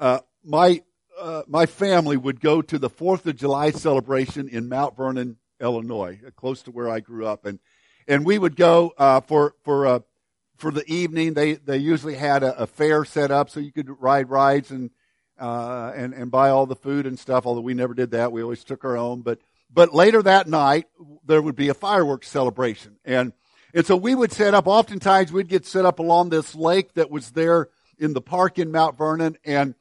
uh, my uh, my family would go to the Fourth of July celebration in Mount Vernon, Illinois, close to where I grew up, and and we would go uh, for for uh, for the evening. They they usually had a, a, fair set up so you could ride rides and uh, and and buy all the food and stuff. Although we never did that, we always took our own. But but later that night there would be a fireworks celebration, and and so we would set up. Oftentimes we'd get set up along this lake that was there in the park in Mount Vernon, and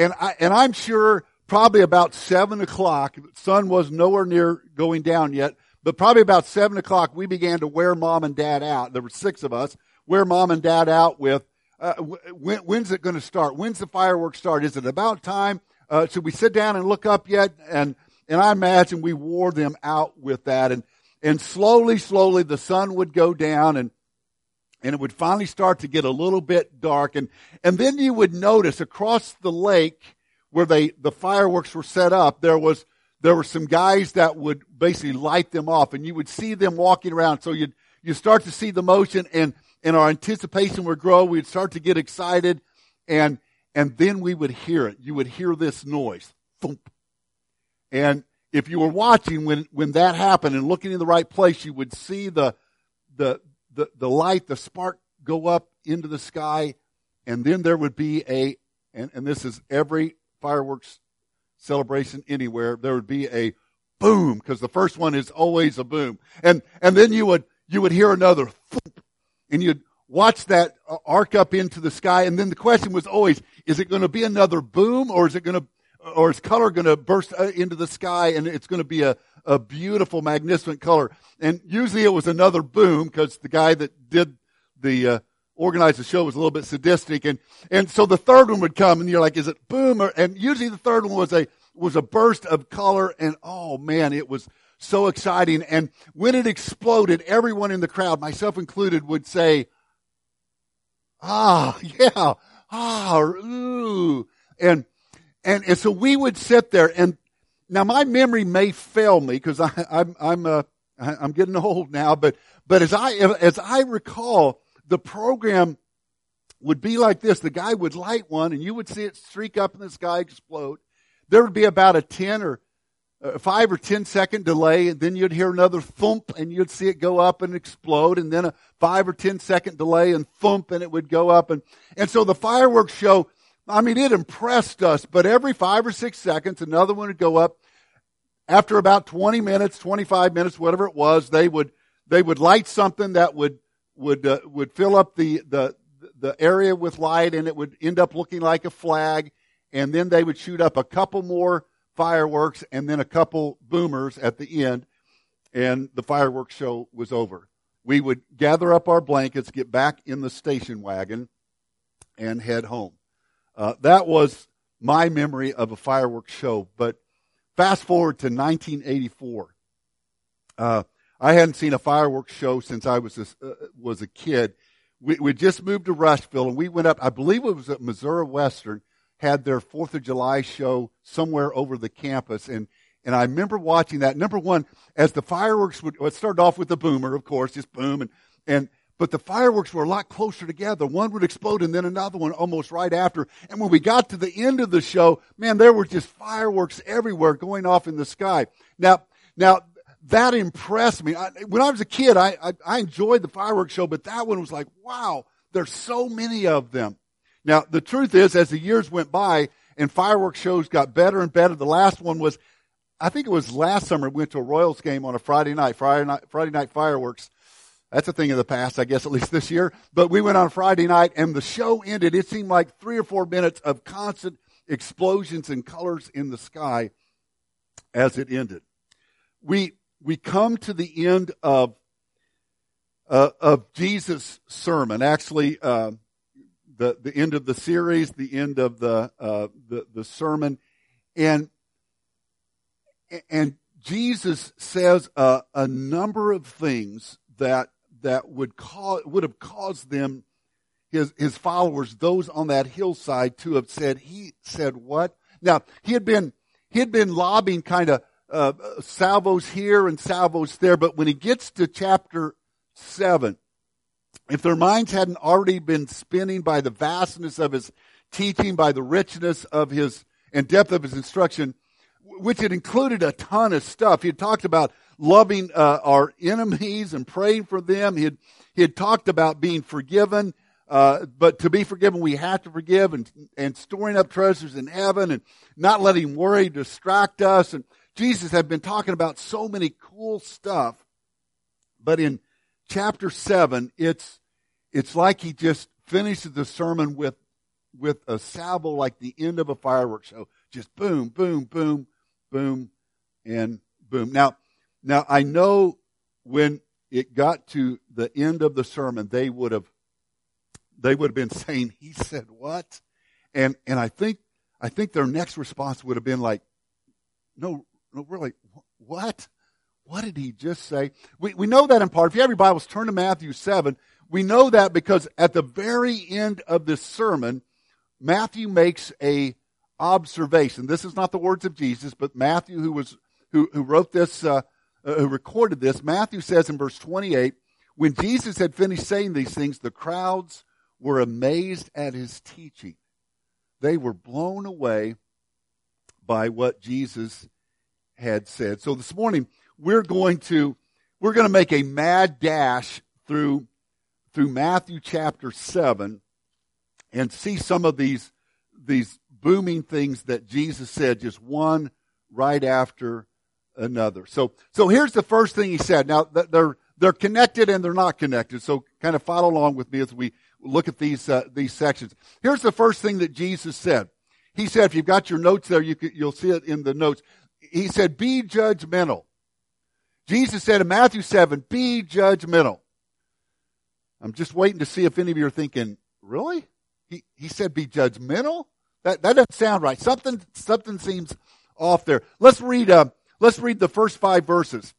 and I, and I'm sure probably about seven o'clock, the sun was nowhere near going down yet, but probably about seven o'clock, we began to wear mom and dad out. There were six of us, wear mom and dad out with, uh, when, when's it going to start? When's the fireworks start? Is it about time? Uh, should we sit down and look up yet? And, and I imagine we wore them out with that. And, and slowly, slowly the sun would go down and, and it would finally start to get a little bit dark. And, and then you would notice across the lake where they, the fireworks were set up, there was, there were some guys that would basically light them off and you would see them walking around. So you'd, you start to see the motion and, and our anticipation would grow. We'd start to get excited and, and then we would hear it. You would hear this noise. Thump. And if you were watching when, when that happened and looking in the right place, you would see the, the, the, the light, the spark go up into the sky, and then there would be a, and, and this is every fireworks celebration anywhere, there would be a boom, because the first one is always a boom. And, and then you would, you would hear another thump, and you'd watch that arc up into the sky, and then the question was always, is it going to be another boom, or is it going to, or is color going to burst uh, into the sky and it's going to be a, a beautiful, magnificent color. And usually it was another boom because the guy that did the, uh, organized the show was a little bit sadistic. And, and so the third one would come and you're like, is it boom? Or, and usually the third one was a, was a burst of color. And oh man, it was so exciting. And when it exploded, everyone in the crowd, myself included, would say, ah, yeah, ah, ooh. And, and, and so we would sit there and now my memory may fail me because I'm, I'm, uh, I'm getting old now, but, but as I, as I recall, the program would be like this. The guy would light one and you would see it streak up in the sky, explode. There would be about a 10 or uh, five or 10 second delay and then you'd hear another thump and you'd see it go up and explode and then a five or 10 second delay and thump and it would go up and, and so the fireworks show I mean, it impressed us, but every five or six seconds, another one would go up. After about 20 minutes, 25 minutes, whatever it was, they would, they would light something that would, would, uh, would fill up the, the, the area with light and it would end up looking like a flag. And then they would shoot up a couple more fireworks and then a couple boomers at the end. And the fireworks show was over. We would gather up our blankets, get back in the station wagon and head home. Uh, that was my memory of a fireworks show. But fast forward to 1984. Uh, I hadn't seen a fireworks show since I was a, uh, was a kid. We, we just moved to Rushville and we went up, I believe it was at Missouri Western, had their 4th of July show somewhere over the campus. And, and I remember watching that. Number one, as the fireworks would, it started off with the boomer, of course, just boom. And, and but the fireworks were a lot closer together. One would explode and then another one almost right after. And when we got to the end of the show, man, there were just fireworks everywhere going off in the sky. Now, now that impressed me. I, when I was a kid, I, I, I enjoyed the fireworks show, but that one was like, wow, there's so many of them. Now, the truth is, as the years went by and fireworks shows got better and better, the last one was, I think it was last summer, we went to a Royals game on a Friday night, Friday night, Friday night fireworks that's a thing of the past, I guess, at least this year. But we went on Friday night and the show ended. It seemed like three or four minutes of constant explosions and colors in the sky as it ended. We, we come to the end of, uh, of Jesus' sermon. Actually, uh, the, the end of the series, the end of the, uh, the, the sermon. And, and Jesus says a, a number of things that that would cause, would have caused them, his, his followers, those on that hillside to have said, he said what? Now, he had been, he had been lobbing kind of, uh, salvos here and salvos there, but when he gets to chapter seven, if their minds hadn't already been spinning by the vastness of his teaching, by the richness of his and depth of his instruction, which had included a ton of stuff. He had talked about loving uh, our enemies and praying for them. He had, he had talked about being forgiven, uh, but to be forgiven, we have to forgive and, and storing up treasures in heaven and not letting worry distract us. And Jesus had been talking about so many cool stuff. But in chapter seven, it's, it's like he just finishes the sermon with, with a salvo like the end of a fireworks show. Just boom, boom, boom, boom, and boom. Now, now I know when it got to the end of the sermon, they would have, they would have been saying, he said what? And, and I think, I think their next response would have been like, no, no, really, what? What did he just say? We, we know that in part. If you have your Bibles, turn to Matthew 7. We know that because at the very end of this sermon, Matthew makes a observation. This is not the words of Jesus, but Matthew, who was who, who wrote this, uh, uh, who recorded this, Matthew says in verse 28, when Jesus had finished saying these things, the crowds were amazed at his teaching. They were blown away by what Jesus had said. So this morning, we're going to, we're going to make a mad dash through, through Matthew chapter 7 and see some of these, these booming things that Jesus said, just one right after another. So, so here's the first thing he said. Now, they're, they're connected and they're not connected. So kind of follow along with me as we look at these, uh, these sections. Here's the first thing that Jesus said. He said, if you've got your notes there, you you'll see it in the notes. He said, be judgmental. Jesus said in Matthew 7, be judgmental. I'm just waiting to see if any of you are thinking, really? He, he said be judgmental? That, that doesn't sound right. Something, something seems off there. Let's read, uh, let's read the first five verses.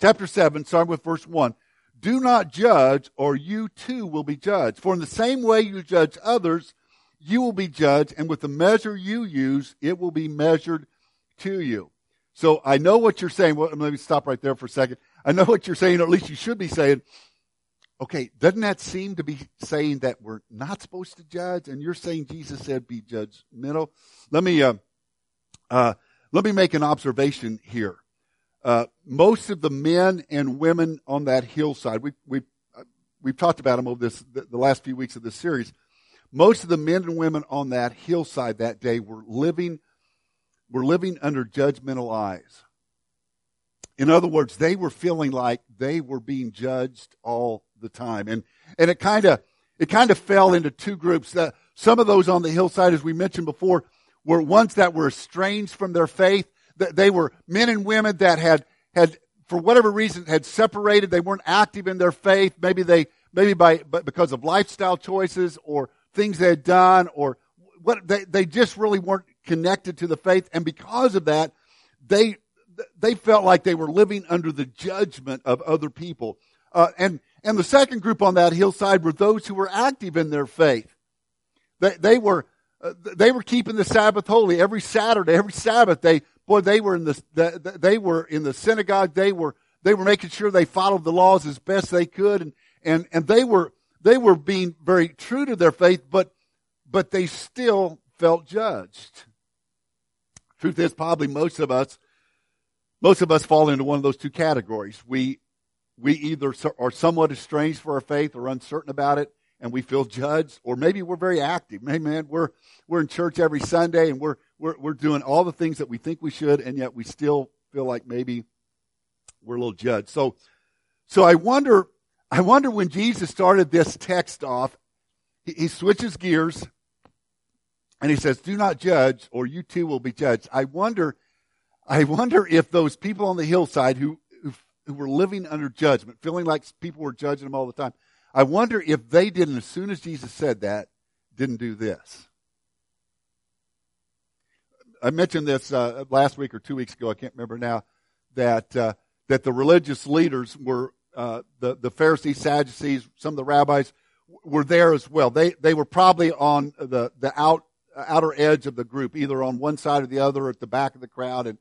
Chapter 7, starting with verse 1. Do not judge, or you too will be judged. For in the same way you judge others, you will be judged, and with the measure you use, it will be measured to you. So I know what you're saying. Well, let me stop right there for a second. I know what you're saying, or at least you should be saying. Okay, doesn't that seem to be saying that we're not supposed to judge? And you're saying Jesus said be judgmental. Let me uh, uh, let me make an observation here. Uh, most of the men and women on that hillside, we we uh, we've talked about them over this the, the last few weeks of this series. Most of the men and women on that hillside that day were living were living under judgmental eyes. In other words, they were feeling like they were being judged all the time. And, and it kind of, it kind of fell into two groups. That some of those on the hillside, as we mentioned before, were ones that were estranged from their faith. They were men and women that had, had, for whatever reason, had separated. They weren't active in their faith. Maybe they, maybe by, but because of lifestyle choices or things they had done or what, they, they just really weren't connected to the faith. And because of that, they, they felt like they were living under the judgment of other people. Uh, and, and the second group on that hillside were those who were active in their faith. They, they were, uh, they were keeping the Sabbath holy every Saturday, every Sabbath. They, boy, they were in the, they were in the synagogue. They were, they were making sure they followed the laws as best they could. And, and, and they were, they were being very true to their faith, but, but they still felt judged. Truth is, probably most of us most of us fall into one of those two categories. We, we either are somewhat estranged for our faith or uncertain about it and we feel judged, or maybe we're very active. Man, we're, we're in church every Sunday and we're, we're, we're doing all the things that we think we should and yet we still feel like maybe we're a little judged. So, so I wonder, I wonder when Jesus started this text off, he, he switches gears and he says, do not judge or you too will be judged. I wonder I wonder if those people on the hillside who, who, who were living under judgment, feeling like people were judging them all the time, I wonder if they didn't, as soon as Jesus said that, didn't do this. I mentioned this uh, last week or two weeks ago. I can't remember now. That uh, that the religious leaders were uh, the the Pharisees, Sadducees, some of the rabbis were there as well. They they were probably on the the out outer edge of the group, either on one side or the other, at the back of the crowd, and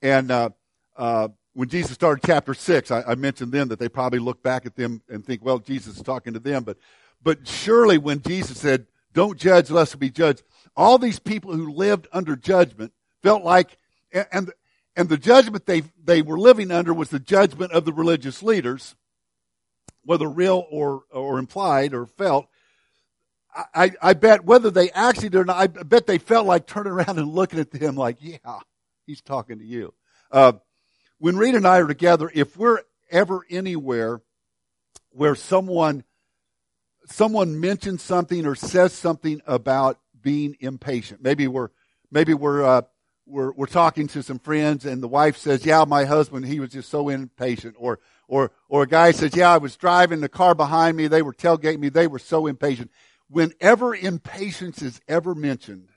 and uh, uh, when Jesus started chapter six, I, I, mentioned then that they probably look back at them and think, well, Jesus is talking to them. But, but surely when Jesus said, don't judge lest be judged. All these people who lived under judgment felt like, and, and the judgment they, they were living under was the judgment of the religious leaders, whether real or, or implied or felt. I, I bet whether they actually did or not, I bet they felt like turning around and looking at him like, yeah, he's talking to you. Uh, when Rita and I are together, if we're ever anywhere where someone someone mentions something or says something about being impatient, maybe we're maybe we're uh, we're we're talking to some friends and the wife says, "Yeah, my husband, he was just so impatient," or or or a guy says, "Yeah, I was driving the car behind me, they were tailgating me, they were so impatient." Whenever impatience is ever mentioned,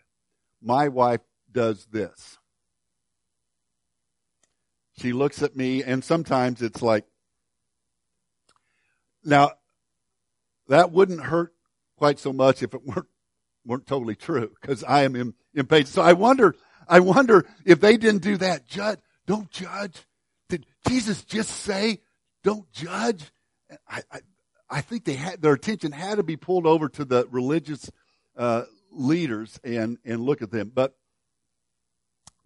my wife does this. She looks at me, and sometimes it's like, now, that wouldn't hurt quite so much if it weren't weren't totally true, because I am impatient. So I wonder, I wonder if they didn't do that. Judge, don't judge. Did Jesus just say, "Don't judge"? I, I, I think they had their attention had to be pulled over to the religious uh, leaders and and look at them. But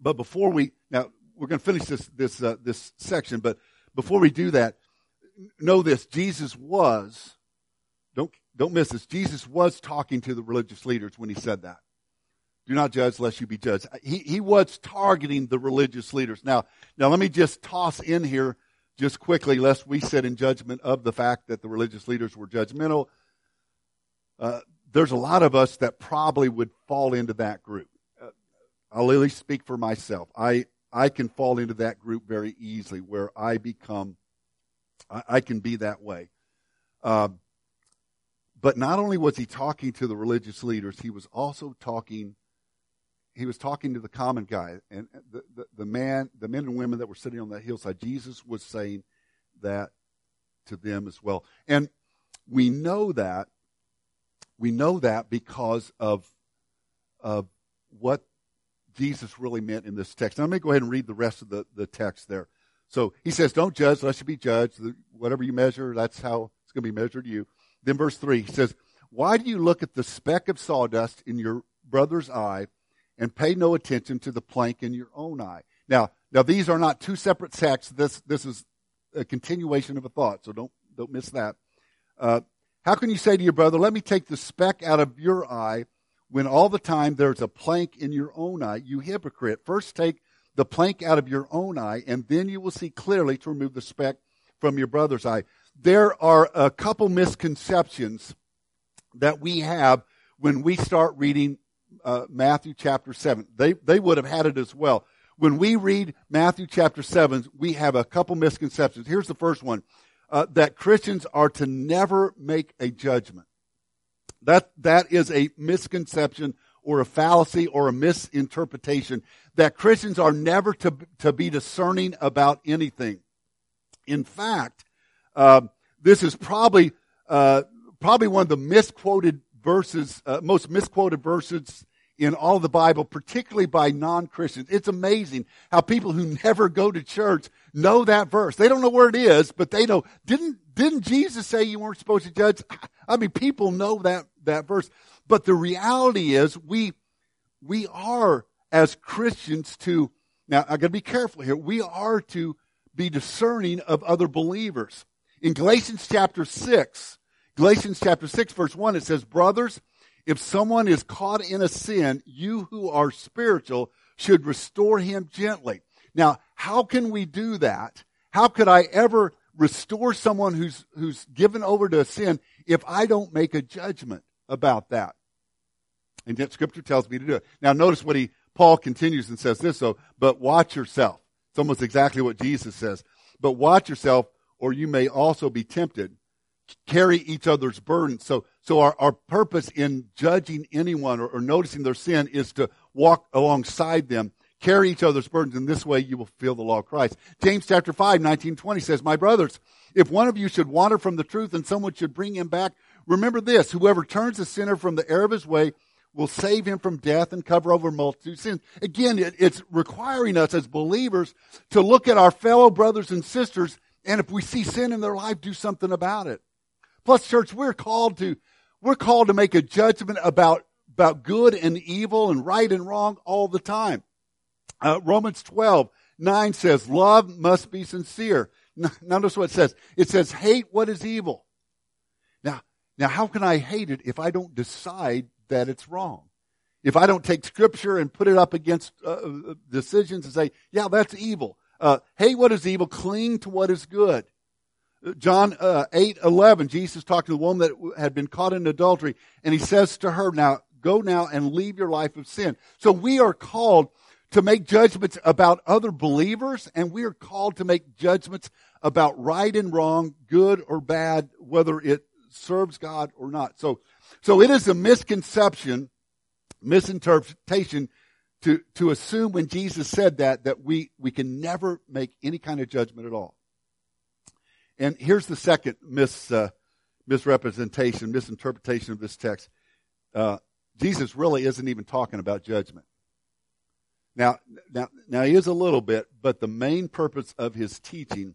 but before we now we're going to finish this this uh, this section, but before we do that, know this: Jesus was don't don't miss this. Jesus was talking to the religious leaders when he said that. Do not judge lest you be judged. He he was targeting the religious leaders. Now now let me just toss in here just quickly, lest we sit in judgment of the fact that the religious leaders were judgmental. Uh, there's a lot of us that probably would fall into that group. Uh, I'll at least speak for myself. I I can fall into that group very easily where I become, I, I can be that way. Uh, but not only was he talking to the religious leaders, he was also talking, he was talking to the common guy and the, the, the man, the men and women that were sitting on that hillside. Jesus was saying that to them as well. And we know that, we know that because of, of what Jesus really meant in this text. Now, let me go ahead and read the rest of the, the text there. So he says, Don't judge, lest you be judged. Whatever you measure, that's how it's going to be measured to you. Then verse 3 he says, Why do you look at the speck of sawdust in your brother's eye and pay no attention to the plank in your own eye? Now, now these are not two separate texts. This, this is a continuation of a thought, so don't, don't miss that. Uh, how can you say to your brother, Let me take the speck out of your eye? When all the time there's a plank in your own eye, you hypocrite. First take the plank out of your own eye, and then you will see clearly to remove the speck from your brother's eye. There are a couple misconceptions that we have when we start reading uh, Matthew chapter 7. They, they would have had it as well. When we read Matthew chapter 7, we have a couple misconceptions. Here's the first one uh, that Christians are to never make a judgment. That, that is a misconception or a fallacy or a misinterpretation that Christians are never to, to be discerning about anything. In fact, uh, this is probably, uh, probably one of the misquoted verses, uh, most misquoted verses in all the Bible, particularly by non-Christians. It's amazing how people who never go to church know that verse. They don't know where it is, but they know. Didn't, didn't Jesus say you weren't supposed to judge? I mean, people know that, that verse. But the reality is we, we are as Christians to, now I gotta be careful here, we are to be discerning of other believers. In Galatians chapter 6, Galatians chapter 6 verse 1, it says, brothers, if someone is caught in a sin, you who are spiritual should restore him gently. Now, how can we do that? How could I ever restore someone who's, who's given over to a sin if I don't make a judgment about that? And yet scripture tells me to do it. Now notice what he, Paul continues and says this, so, but watch yourself. It's almost exactly what Jesus says. But watch yourself or you may also be tempted carry each other's burdens. So, so our, our purpose in judging anyone or, or noticing their sin is to walk alongside them, carry each other's burdens. In this way, you will feel the law of Christ. James chapter 5, 19, 20 says, My brothers, if one of you should wander from the truth and someone should bring him back, remember this, whoever turns a sinner from the error of his way will save him from death and cover over multitude sins. Again, it, it's requiring us as believers to look at our fellow brothers and sisters and if we see sin in their life, do something about it. Plus, church, we're called to, we're called to make a judgment about, about good and evil and right and wrong all the time. Uh, Romans 12, 9 says, love must be sincere. Notice what it says. It says, hate what is evil. Now, now how can I hate it if I don't decide that it's wrong? If I don't take scripture and put it up against uh, uh decisions and say, yeah, that's evil. Uh, hate what is evil, cling to what is good. John uh, 8, 11, Jesus talked to the woman that had been caught in adultery, and he says to her, now, go now and leave your life of sin. So we are called to make judgments about other believers, and we are called to make judgments about right and wrong, good or bad, whether it serves God or not. So, so it is a misconception, misinterpretation to, to assume when Jesus said that, that we, we can never make any kind of judgment at all. And here's the second mis, uh, misrepresentation, misinterpretation of this text. Uh, Jesus really isn't even talking about judgment. Now, now, now he is a little bit, but the main purpose of his teaching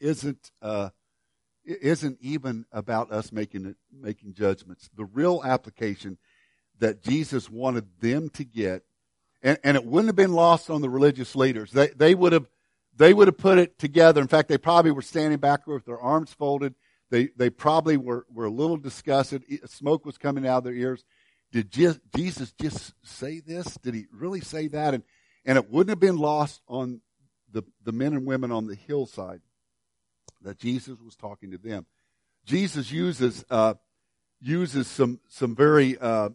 isn't uh, isn't even about us making making judgments. The real application that Jesus wanted them to get, and, and it wouldn't have been lost on the religious leaders. They they would have they would have put it together. In fact, they probably were standing back with their arms folded. They, they probably were, were a little disgusted. Smoke was coming out of their ears. Did Jesus just say this? Did he really say that? And, and it wouldn't have been lost on the, the men and women on the hillside that Jesus was talking to them. Jesus uses, uh, uses some, some very, uh,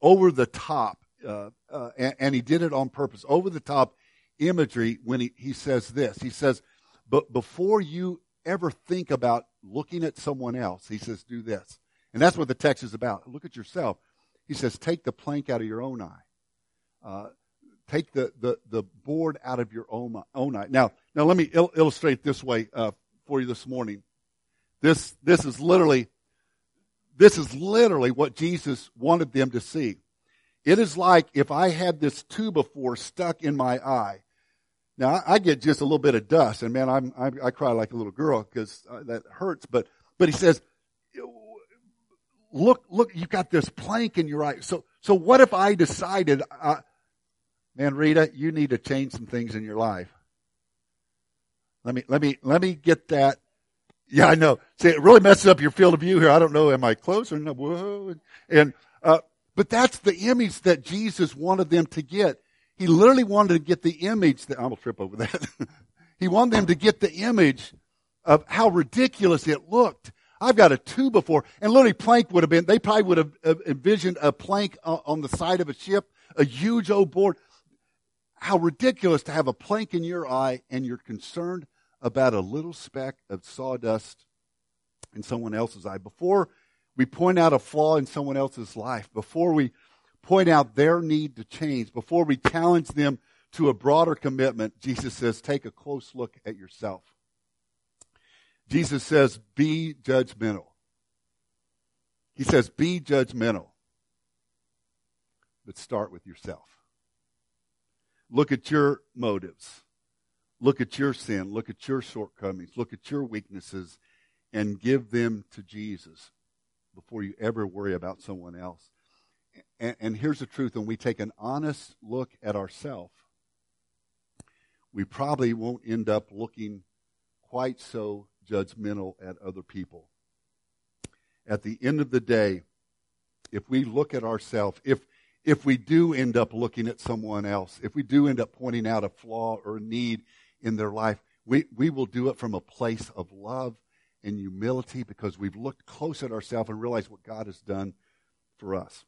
over the top, uh, uh and, and he did it on purpose, over the top imagery when he, he says this. He says, but before you ever think about looking at someone else, he says, do this. And that's what the text is about. Look at yourself. He says, take the plank out of your own eye. Uh, take the, the, the board out of your own, own eye. Now, now let me il- illustrate this way uh, for you this morning. This, this is literally, this is literally what Jesus wanted them to see. It is like if I had this two before stuck in my eye now I get just a little bit of dust, and man, I'm, I, I cry like a little girl because uh, that hurts. But but he says, look, look, you've got this plank in your eye. So so what if I decided, uh, man, Rita, you need to change some things in your life. Let me let me let me get that. Yeah, I know. See, it really messes up your field of view here. I don't know. Am I close or no? Whoa. And uh, but that's the image that Jesus wanted them to get he literally wanted to get the image that, I will trip over that. he wanted them to get the image of how ridiculous it looked. I've got a two before, and literally plank would have been, they probably would have uh, envisioned a plank on the side of a ship, a huge old board. How ridiculous to have a plank in your eye and you're concerned about a little speck of sawdust in someone else's eye. Before we point out a flaw in someone else's life, before we point out their need to change, before we challenge them to a broader commitment, Jesus says, take a close look at yourself. Jesus says, be judgmental. He says, be judgmental. But start with yourself. Look at your motives. Look at your sin. Look at your shortcomings. Look at your weaknesses and give them to Jesus before you ever worry about someone else and, and here's the truth when we take an honest look at ourselves, we probably won't end up looking quite so judgmental at other people. At the end of the day, if we look at ourselves, if if we do end up looking at someone else, if we do end up pointing out a flaw or a need in their life, we, we will do it from a place of love and humility because we've looked close at ourselves and realized what God has done for us.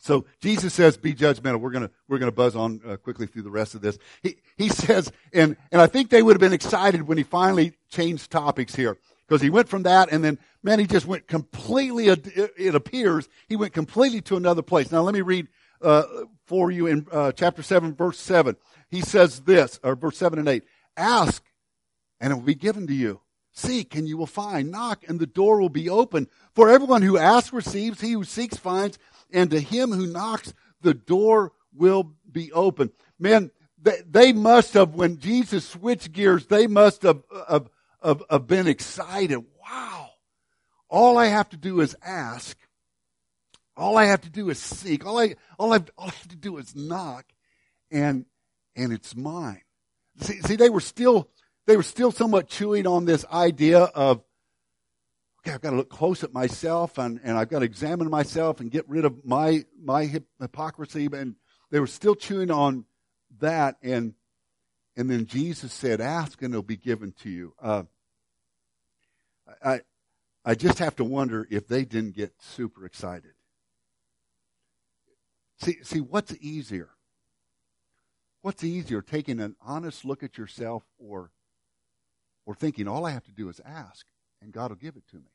So Jesus says, be judgmental. We're gonna, we're gonna buzz on uh, quickly through the rest of this. He, he says, and, and I think they would have been excited when he finally changed topics here. Because he went from that and then, man, he just went completely, it appears, he went completely to another place. Now let me read, uh, for you in, uh, chapter 7, verse 7. He says this, or verse 7 and 8. Ask and it will be given to you. Seek and you will find. Knock and the door will be open. For everyone who asks receives. He who seeks finds and to him who knocks, the door will be open. Man, they, they must have, when Jesus switched gears, they must have, have, have, have been excited. Wow. all I have to do is ask. All I have to do is seek. All I, all I, all I have to do is knock and, and it's mine. See, see, they were still, they were still somewhat chewing on this idea of, okay, I've got to look close at myself and, and I've got to examine myself and get rid of my, my hypocrisy. And they were still chewing on that. And, and then Jesus said, ask and it'll be given to you. Uh, I, I just have to wonder if they didn't get super excited. See, see, what's easier? What's easier, taking an honest look at yourself or, or thinking all I have to do is ask and God will give it to me?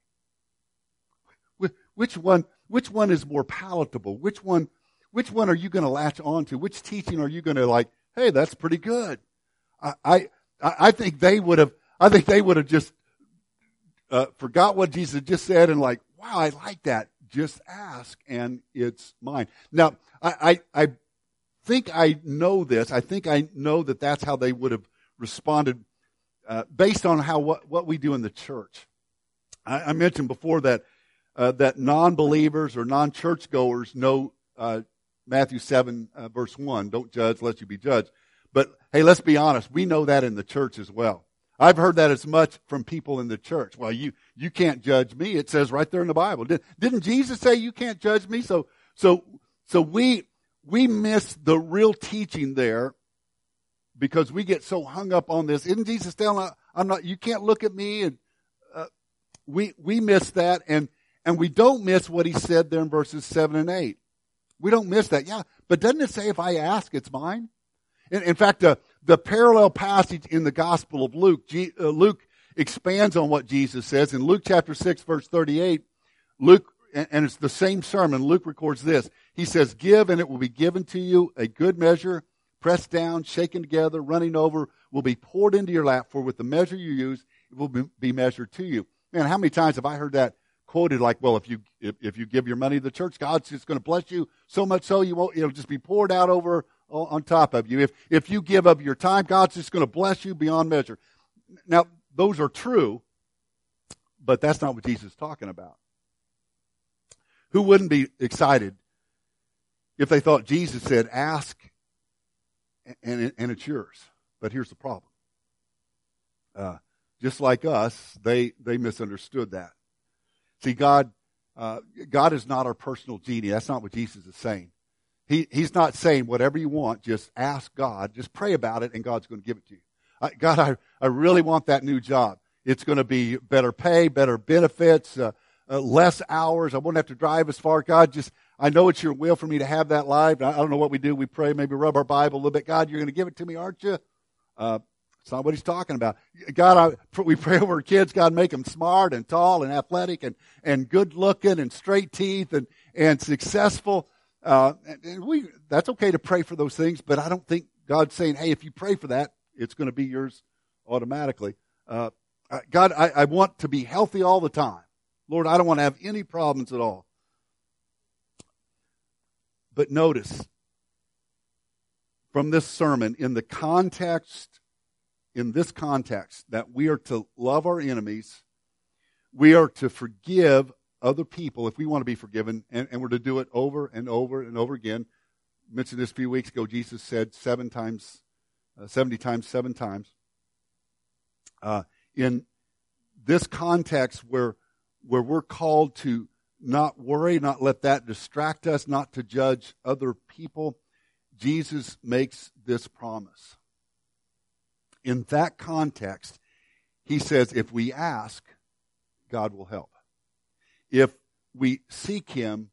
Which one, which one is more palatable? Which one, which one are you going to latch on to? Which teaching are you going to like, hey, that's pretty good? I, I, I think they would have, I think they would have just uh, forgot what Jesus just said and like, wow, I like that. Just ask and it's mine. Now, I, I, I think I know this. I think I know that that's how they would have responded uh, based on how what, what we do in the church. I, I mentioned before that uh, that non-believers or non-churchgoers know uh, Matthew seven uh, verse one. Don't judge lest you be judged. But hey, let's be honest. We know that in the church as well. I've heard that as much from people in the church. Well, you you can't judge me. It says right there in the Bible. Did, didn't Jesus say you can't judge me? So so so we we miss the real teaching there because we get so hung up on this. Isn't Jesus telling I'm not, you can't look at me and, uh, we, we miss that and, and we don't miss what he said there in verses seven and eight. We don't miss that. Yeah. But doesn't it say if I ask, it's mine? In, in fact, uh, the parallel passage in the Gospel of Luke, G, uh, Luke expands on what Jesus says. In Luke chapter 6 verse 38, Luke, and, and it's the same sermon, Luke records this. He says, give and it will be given to you a good measure, pressed down, shaken together, running over, will be poured into your lap, for with the measure you use, it will be measured to you. Man, how many times have I heard that quoted like, well, if you, if, if you give your money to the church, God's just going to bless you so much so you won't, it'll just be poured out over on top of you. If, if you give up your time, God's just going to bless you beyond measure. Now, those are true, but that's not what Jesus is talking about. Who wouldn't be excited if they thought Jesus said, ask and, and it's yours? But here's the problem. Uh, just like us, they, they misunderstood that. See, God, uh, God is not our personal genie. That's not what Jesus is saying. He, he's not saying whatever you want, just ask God, just pray about it, and God's going to give it to you. I, God, I, I really want that new job. It's going to be better pay, better benefits, uh, uh, less hours. I won't have to drive as far. God, just, I know it's your will for me to have that life. I, I don't know what we do. We pray, maybe rub our Bible a little bit. God, you're going to give it to me, aren't you? Uh, it's not what he's talking about. God, I, we pray over kids. God, make them smart and tall and athletic and, and good looking and straight teeth and, and successful. Uh, and we, that's okay to pray for those things, but I don't think God's saying, hey, if you pray for that, it's going to be yours automatically. Uh, God, I, I want to be healthy all the time. Lord, I don't want to have any problems at all. But notice from this sermon, in the context, in this context, that we are to love our enemies, we are to forgive other people if we want to be forgiven, and, and we're to do it over and over and over again. I mentioned this a few weeks ago. Jesus said seven times, uh, 70 times, seven times. Uh, in this context where where we're called to not worry, not let that distract us, not to judge other people, Jesus makes this promise. In that context, he says, if we ask, God will help. If we seek him,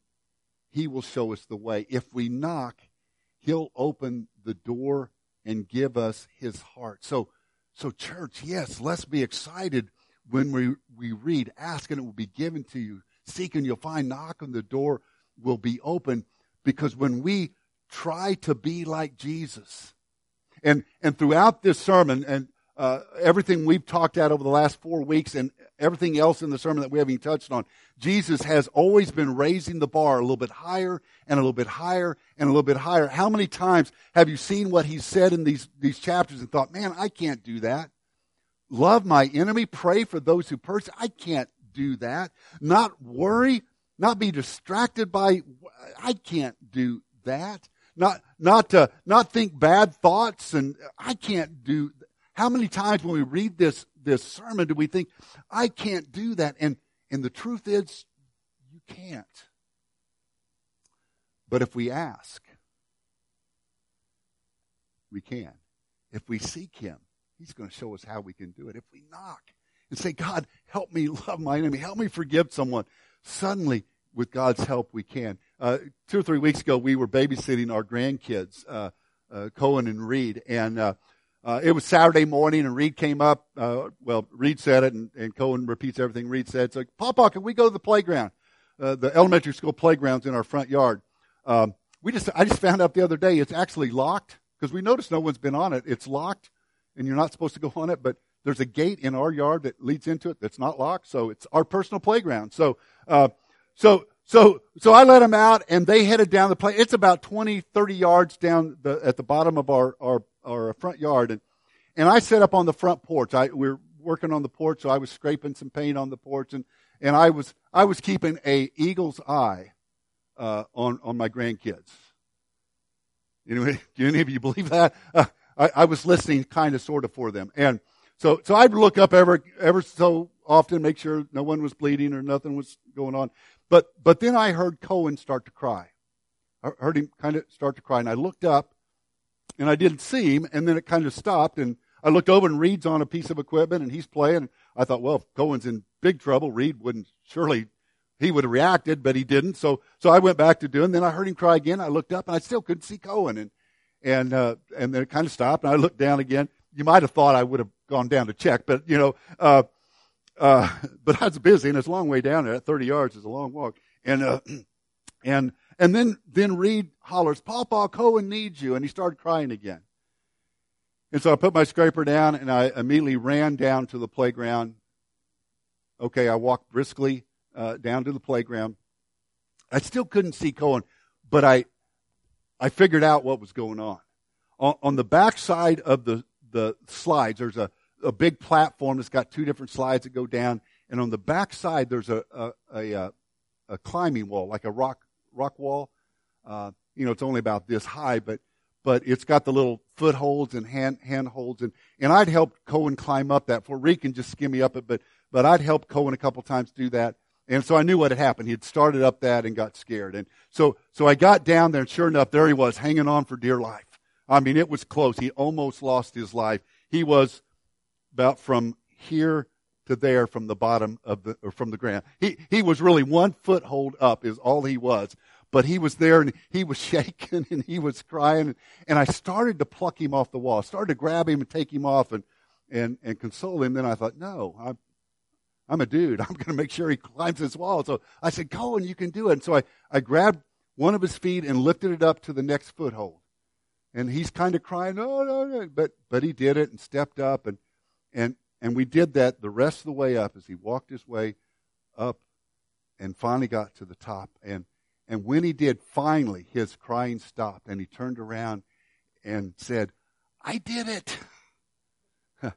he will show us the way. If we knock, he'll open the door and give us his heart. So, so church, yes, let's be excited when we, we read, ask and it will be given to you. Seek and you'll find. Knock and the door will be open. Because when we try to be like Jesus, and, and throughout this sermon and uh, everything we've talked about over the last four weeks and everything else in the sermon that we haven't touched on, Jesus has always been raising the bar a little bit higher and a little bit higher and a little bit higher. How many times have you seen what he said in these, these chapters and thought, man, I can't do that? love my enemy, pray for those who persecute. I can't do that. Not worry, not be distracted by, I can't do that. Not, not to, not think bad thoughts and I can't do, how many times when we read this, this sermon do we think, I can't do that? And, and the truth is, you can't. But if we ask, we can. If we seek Him, He's going to show us how we can do it. If we knock and say, God, help me love my enemy, help me forgive someone, suddenly, with God's help, we can. Uh, two or three weeks ago, we were babysitting our grandkids, uh, uh, Cohen and Reed, and uh, uh, it was Saturday morning, and Reed came up. Uh, well, Reed said it, and, and Cohen repeats everything Reed said. So, Papa, can we go to the playground? the elementary school playground's in our front yard. Um, we just, I just found out the other day it's actually locked because we noticed no one's been on it. It's locked, and you're not supposed to go on it. But there's a gate in our yard that leads into it that's not locked, so it's our personal playground. So, uh, so, so, so I let them out, and they headed down the play. It's about 20, 30 yards down the at the bottom of our our our front yard, and and I set up on the front porch. I we we're working on the porch, so I was scraping some paint on the porch, and and I was I was keeping a eagle's eye uh, on on my grandkids. Anyway, do any of you believe that? Uh, I, I, was listening, kind of, sort of, for them, and so so I'd look up ever ever so often, make sure no one was bleeding or nothing was going on. But but then I heard Cohen start to cry. I heard him kind of start to cry, and I looked up, and I didn't see him, and then it kind of stopped, and I looked over, and Reed's on a piece of equipment, and he's playing. I thought, well, Cohen's in big trouble, Reed wouldn't surely he would have reacted, but he didn't. So, so I went back to doing. Then I heard him cry again. I looked up and I still couldn't see Cohen, and and uh, and then it kind of stopped. And I looked down again. You might have thought I would have gone down to check, but you know, uh, uh, but I was busy, and it's a long way down there. Thirty yards is a long walk, and uh, and and then then Reed hollers, "Papa, Cohen needs you," and he started crying again. And so I put my scraper down, and I immediately ran down to the playground. Okay, I walked briskly uh, down to the playground. I still couldn't see Cohen, but I, I figured out what was going on. On, on the back side of the, the slides, there's a, a big platform that's got two different slides that go down. And on the back side, there's a, a, a, a climbing wall, like a rock, rock wall. Uh, you know, it's only about this high, but, but it's got the little footholds and hand, handholds. And, and I'd helped Cohen climb up that for Reed can just skim me up it, but, but I'd helped Cohen a couple times do that. And so I knew what had happened. He had started up that and got scared. And so, so I got down there and sure enough, there he was hanging on for dear life. I mean, it was close. He almost lost his life. He was about from here to there from the bottom of the, or from the ground. He, he was really one foothold up is all he was. But he was there and he was shaking and he was crying. And I started to pluck him off the wall. Started to grab him and take him off and, and, and console him. Then I thought, no, I'm I'm a dude. I'm going to make sure he climbs this wall. So I said, go and you can do it. And so I, I grabbed one of his feet and lifted it up to the next foothold. And he's kind of crying, no, no, no. But, but he did it and stepped up. And, and, and we did that the rest of the way up as he walked his way up and finally got to the top. And, and when he did, finally, his crying stopped and he turned around and said, I did it.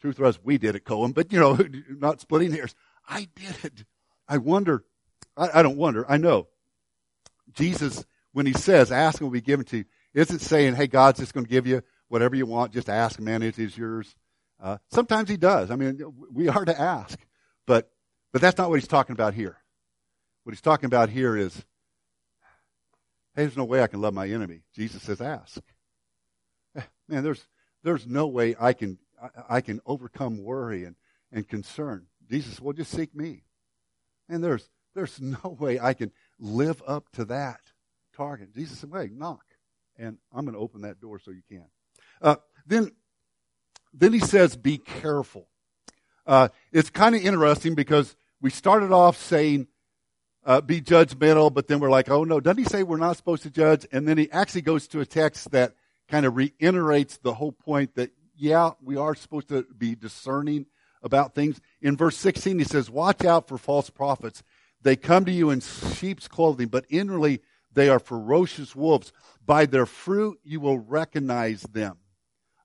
Truth was, we did it, Cohen, but you know, not splitting hairs. I did it. I wonder, I, I don't wonder, I know. Jesus, when he says, ask and will be given to you, isn't saying, hey, God's just going to give you whatever you want, just ask, man, it is yours. Uh, sometimes he does. I mean, we are to ask, but, but that's not what he's talking about here. What he's talking about here is, hey, there's no way I can love my enemy. Jesus says, ask. Eh, man, there's, there's no way I can I, I can overcome worry and, and concern. Jesus will just seek me. And there's, there's no way I can live up to that target. Jesus said, wait, knock. And I'm going to open that door so you can. Uh, then, then he says, be careful. Uh, it's kind of interesting because we started off saying, uh, be judgmental, but then we're like, oh no, doesn't he say we're not supposed to judge? And then he actually goes to a text that kind of reiterates the whole point that yeah, we are supposed to be discerning about things. In verse 16, he says, Watch out for false prophets. They come to you in sheep's clothing, but inwardly they are ferocious wolves. By their fruit you will recognize them.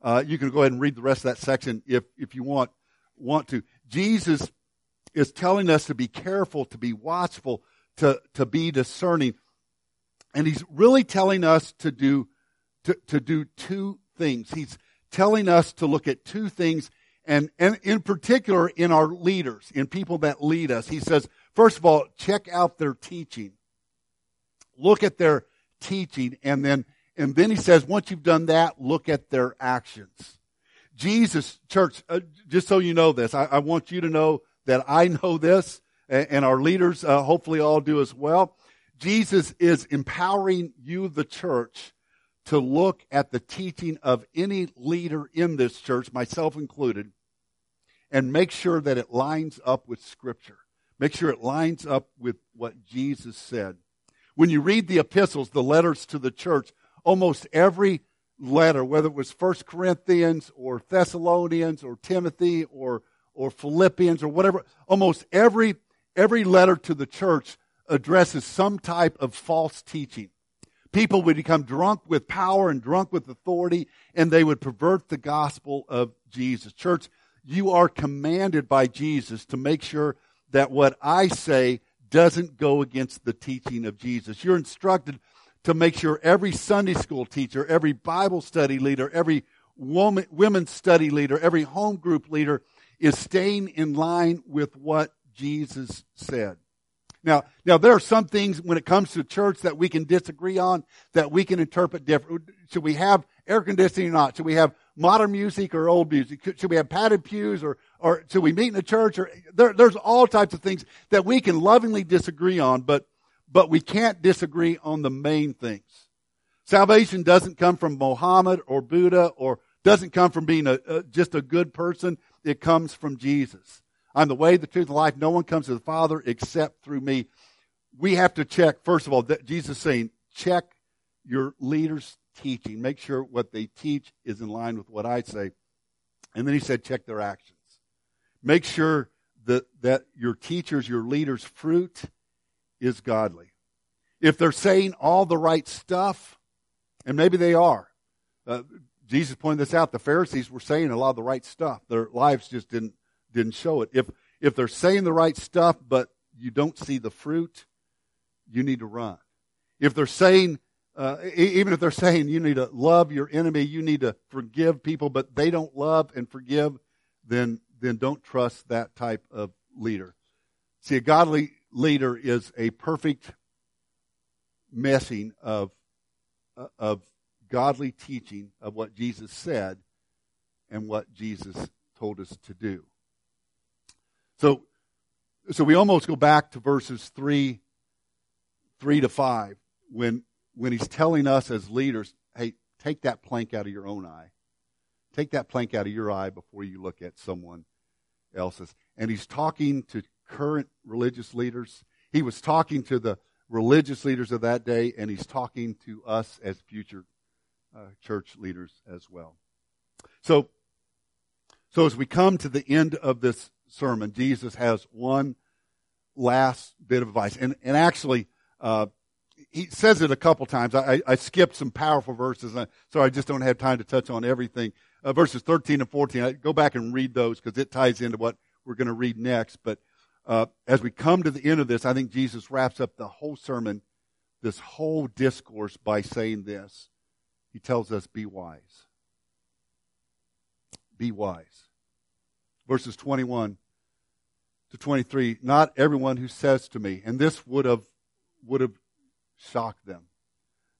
Uh, you can go ahead and read the rest of that section if, if you want, want to. Jesus is telling us to be careful, to be watchful, to, to be discerning. And he's really telling us to do, to, to do two things. He's telling us to look at two things and, and in particular in our leaders, in people that lead us. He says, first of all, check out their teaching. Look at their teaching and then, and then he says, once you've done that, look at their actions. Jesus, church, uh, just so you know this, I, I, want you to know that I know this and, and our leaders uh, hopefully all do as well. Jesus is empowering you, the church, to look at the teaching of any leader in this church, myself included, and make sure that it lines up with Scripture. Make sure it lines up with what Jesus said. When you read the epistles, the letters to the church, almost every letter, whether it was First Corinthians or Thessalonians or Timothy or, or Philippians or whatever, almost every, every letter to the church addresses some type of false teaching. People would become drunk with power and drunk with authority, and they would pervert the gospel of Jesus. Church, you are commanded by Jesus to make sure that what I say doesn't go against the teaching of Jesus. You're instructed to make sure every Sunday school teacher, every Bible study leader, every woman, women's study leader, every home group leader is staying in line with what Jesus said. Now, now there are some things when it comes to church that we can disagree on, that we can interpret different. Should we have air conditioning or not? Should we have modern music or old music? Should we have padded pews or, or should we meet in a church? Or there, there's all types of things that we can lovingly disagree on, but but we can't disagree on the main things. Salvation doesn't come from Mohammed or Buddha or doesn't come from being a, a, just a good person. It comes from Jesus. I'm the way, the truth, and life. No one comes to the Father except through me. We have to check, first of all, that Jesus saying, check your leaders' teaching. Make sure what they teach is in line with what I say. And then he said, check their actions. Make sure that, that your teachers, your leaders' fruit is godly. If they're saying all the right stuff, and maybe they are, uh, Jesus pointed this out. The Pharisees were saying a lot of the right stuff. Their lives just didn't didn't show it. If if they're saying the right stuff, but you don't see the fruit, you need to run. If they're saying, uh, even if they're saying you need to love your enemy, you need to forgive people, but they don't love and forgive, then then don't trust that type of leader. See, a godly leader is a perfect messing of, of godly teaching of what Jesus said and what Jesus told us to do. So, so we almost go back to verses three, three to five when, when he's telling us as leaders, hey, take that plank out of your own eye. Take that plank out of your eye before you look at someone else's. And he's talking to current religious leaders. He was talking to the religious leaders of that day, and he's talking to us as future uh, church leaders as well. So, so as we come to the end of this sermon, Jesus has one last bit of advice, and and actually, uh, he says it a couple times. I, I skipped some powerful verses, uh, so I just don't have time to touch on everything. Uh, verses 13 and 14, I go back and read those because it ties into what we're going to read next. But uh, as we come to the end of this, I think Jesus wraps up the whole sermon, this whole discourse by saying this. He tells us, be wise. Be wise. Verses 21 to 23, not everyone who says to me, and this would have, would have shocked them.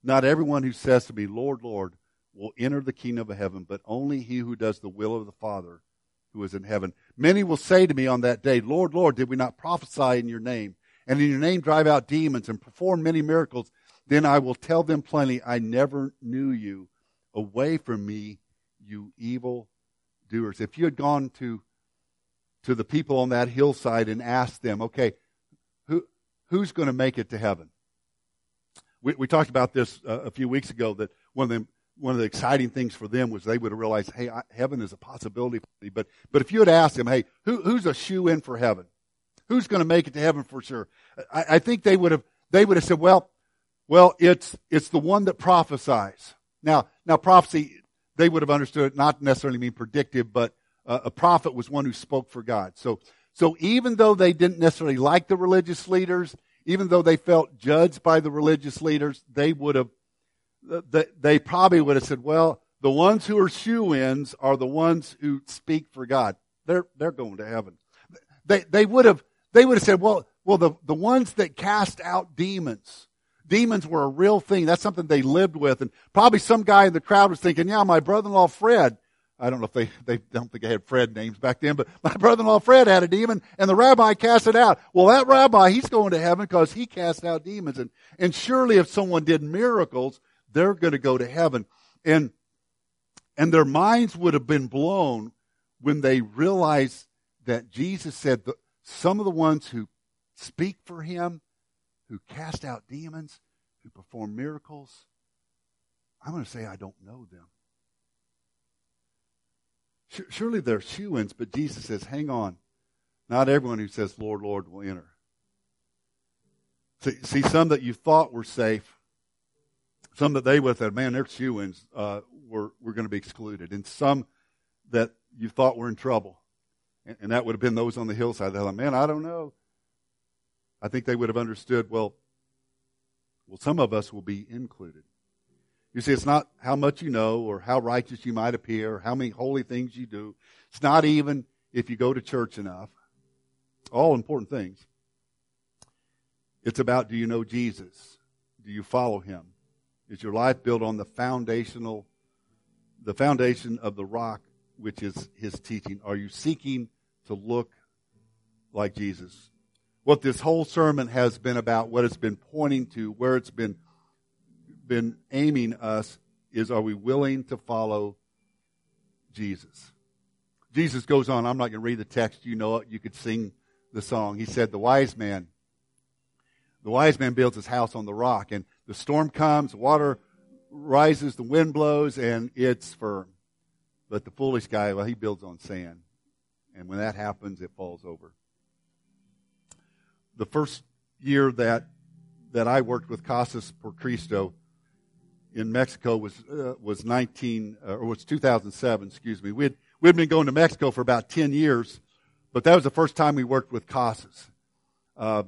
Not everyone who says to me, Lord, Lord, will enter the kingdom of heaven, but only he who does the will of the Father who is in heaven. Many will say to me on that day, Lord, Lord, did we not prophesy in your name? And in your name drive out demons and perform many miracles? Then I will tell them plainly, I never knew you. Away from me, you evil doers. If you had gone to, to the people on that hillside and asked them, okay, who, who's going to make it to heaven? We, we talked about this uh, a few weeks ago that one of the one of the exciting things for them was they would have realized, hey, I, heaven is a possibility for me. But, but if you had asked them, hey, who, who's a shoo in for heaven? Who's going to make it to heaven for sure? I, I think they would have, they would have said, well, well, it's, it's the one that prophesies. Now, now prophecy, they would have understood not necessarily mean predictive, but uh, a prophet was one who spoke for God. So, So even though they didn't necessarily like the religious leaders, even though they felt judged by the religious leaders, they would have, they probably would have said, well, the ones who are shoo ins are the ones who speak for God. They're, they're going to heaven. They, they would have, they would have said, well, well, the, the ones that cast out demons, demons were a real thing. That's something they lived with. And probably some guy in the crowd was thinking, yeah, my brother-in-law Fred, I don't know if they, they don't think they had Fred names back then, but my brother-in-law Fred had a demon and the rabbi cast it out. Well, that rabbi, he's going to heaven because he cast out demons. And, and surely if someone did miracles, they're going to go to heaven. And, and their minds would have been blown when they realized that Jesus said that some of the ones who speak for him, who cast out demons, who perform miracles, I'm going to say I don't know them. Surely they're shoo ins, but Jesus says, hang on. Not everyone who says, Lord, Lord, will enter. See, see some that you thought were safe, some that they would have said, man, they're uh, were, were going to be excluded. And some that you thought were in trouble. And, and that would have been those on the hillside. They're like, man, I don't know. I think they would have understood, well, well, some of us will be included. You see, it's not how much you know or how righteous you might appear or how many holy things you do. It's not even if you go to church enough. All important things. It's about do you know Jesus? Do you follow him? Is your life built on the foundational, the foundation of the rock, which is his teaching? Are you seeking to look like Jesus? What this whole sermon has been about, what it's been pointing to, where it's been been aiming us is are we willing to follow Jesus? Jesus goes on, I'm not going to read the text, you know it, you could sing the song. He said, The wise man, the wise man builds his house on the rock, and the storm comes, the water rises, the wind blows, and it's firm. But the foolish guy, well, he builds on sand. And when that happens, it falls over. The first year that that I worked with Casas por Cristo, in Mexico was uh, was 19 uh, or was 2007. Excuse me. We had we had been going to Mexico for about 10 years, but that was the first time we worked with Casas. Uh,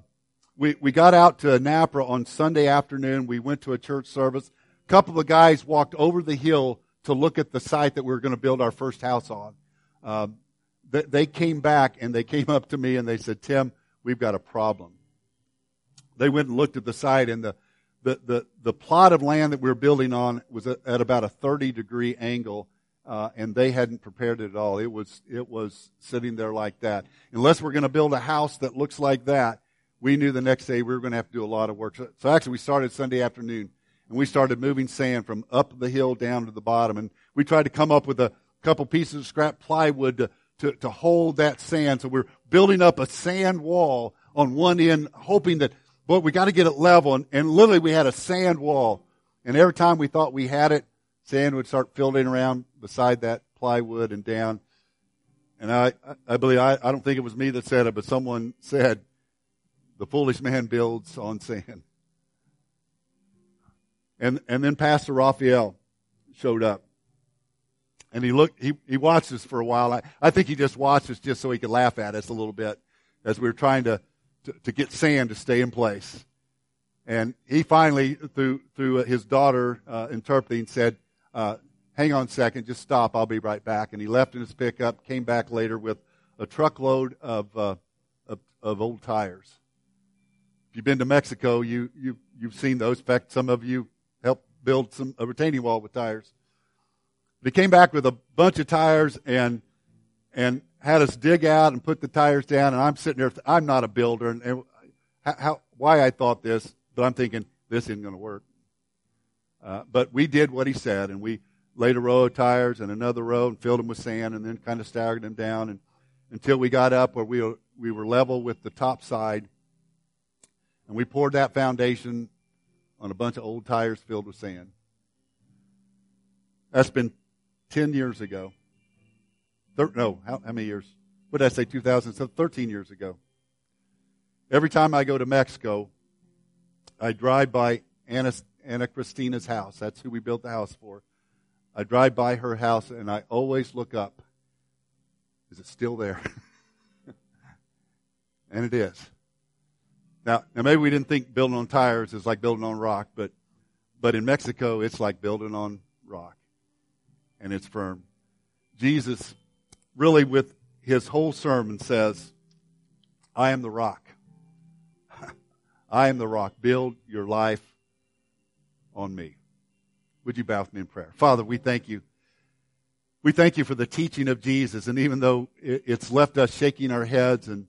we we got out to Napra on Sunday afternoon. We went to a church service. A couple of guys walked over the hill to look at the site that we were going to build our first house on. Um, they, they came back and they came up to me and they said, "Tim, we've got a problem." They went and looked at the site and the the, the, the plot of land that we were building on was at about a 30 degree angle, uh, and they hadn't prepared it at all. It was, it was sitting there like that. Unless we're going to build a house that looks like that, we knew the next day we were going to have to do a lot of work. So, so actually, we started Sunday afternoon, and we started moving sand from up the hill down to the bottom, and we tried to come up with a couple pieces of scrap plywood to, to, to hold that sand. So we're building up a sand wall on one end, hoping that but we got to get it level. And, and literally, we had a sand wall. And every time we thought we had it, sand would start filling around beside that plywood and down. And I, I believe, I, I don't think it was me that said it, but someone said, the foolish man builds on sand. And, and then Pastor Raphael showed up. And he looked, he, he watched us for a while. I, I think he just watched us just so he could laugh at us a little bit as we were trying to to, to get sand to stay in place. And he finally, through, through his daughter uh, interpreting, said, uh, hang on a second, just stop, I'll be right back. And he left in his pickup, came back later with a truckload of, uh, of, of, old tires. You've been to Mexico, you, you, you've seen those. In fact, some of you helped build some, a retaining wall with tires. But he came back with a bunch of tires and, and had us dig out and put the tires down, and I'm sitting there. I'm not a builder, and, and how, why I thought this, but I'm thinking this isn't going to work. Uh, but we did what he said, and we laid a row of tires and another row and filled them with sand, and then kind of staggered them down, and until we got up where we were, we were level with the top side, and we poured that foundation on a bunch of old tires filled with sand. That's been ten years ago. Thir- no, how, how many years? What did I say, 2000? So 13 years ago. Every time I go to Mexico, I drive by Anna, Anna Christina's house. That's who we built the house for. I drive by her house and I always look up. Is it still there? And it is. Now, now maybe we didn't think building on tires is like building on rock, but, but in Mexico, it's like building on rock. And it's firm. Jesus really with his whole sermon says, I am the rock. I am the rock. Build your life on me. Would you bow with me in prayer? Father, we thank you. We thank you for the teaching of Jesus. And even though it's left us shaking our heads and,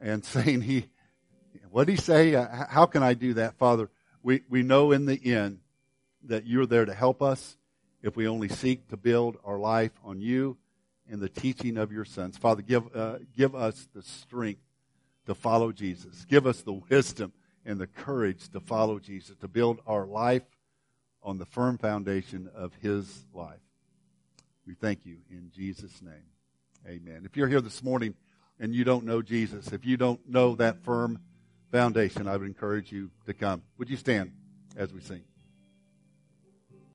and saying, He, what did He say? Uh, how can I do that, Father? We, we know in the end that you're there to help us if we only seek to build our life on you and the teaching of your sons. Father, give, uh, give us the strength to follow Jesus. Give us the wisdom and the courage to follow Jesus, to build our life on the firm foundation of his life. We thank you in Jesus' name. Amen. If you're here this morning and you don't know Jesus, if you don't know that firm foundation, I would encourage you to come. Would you stand as we sing?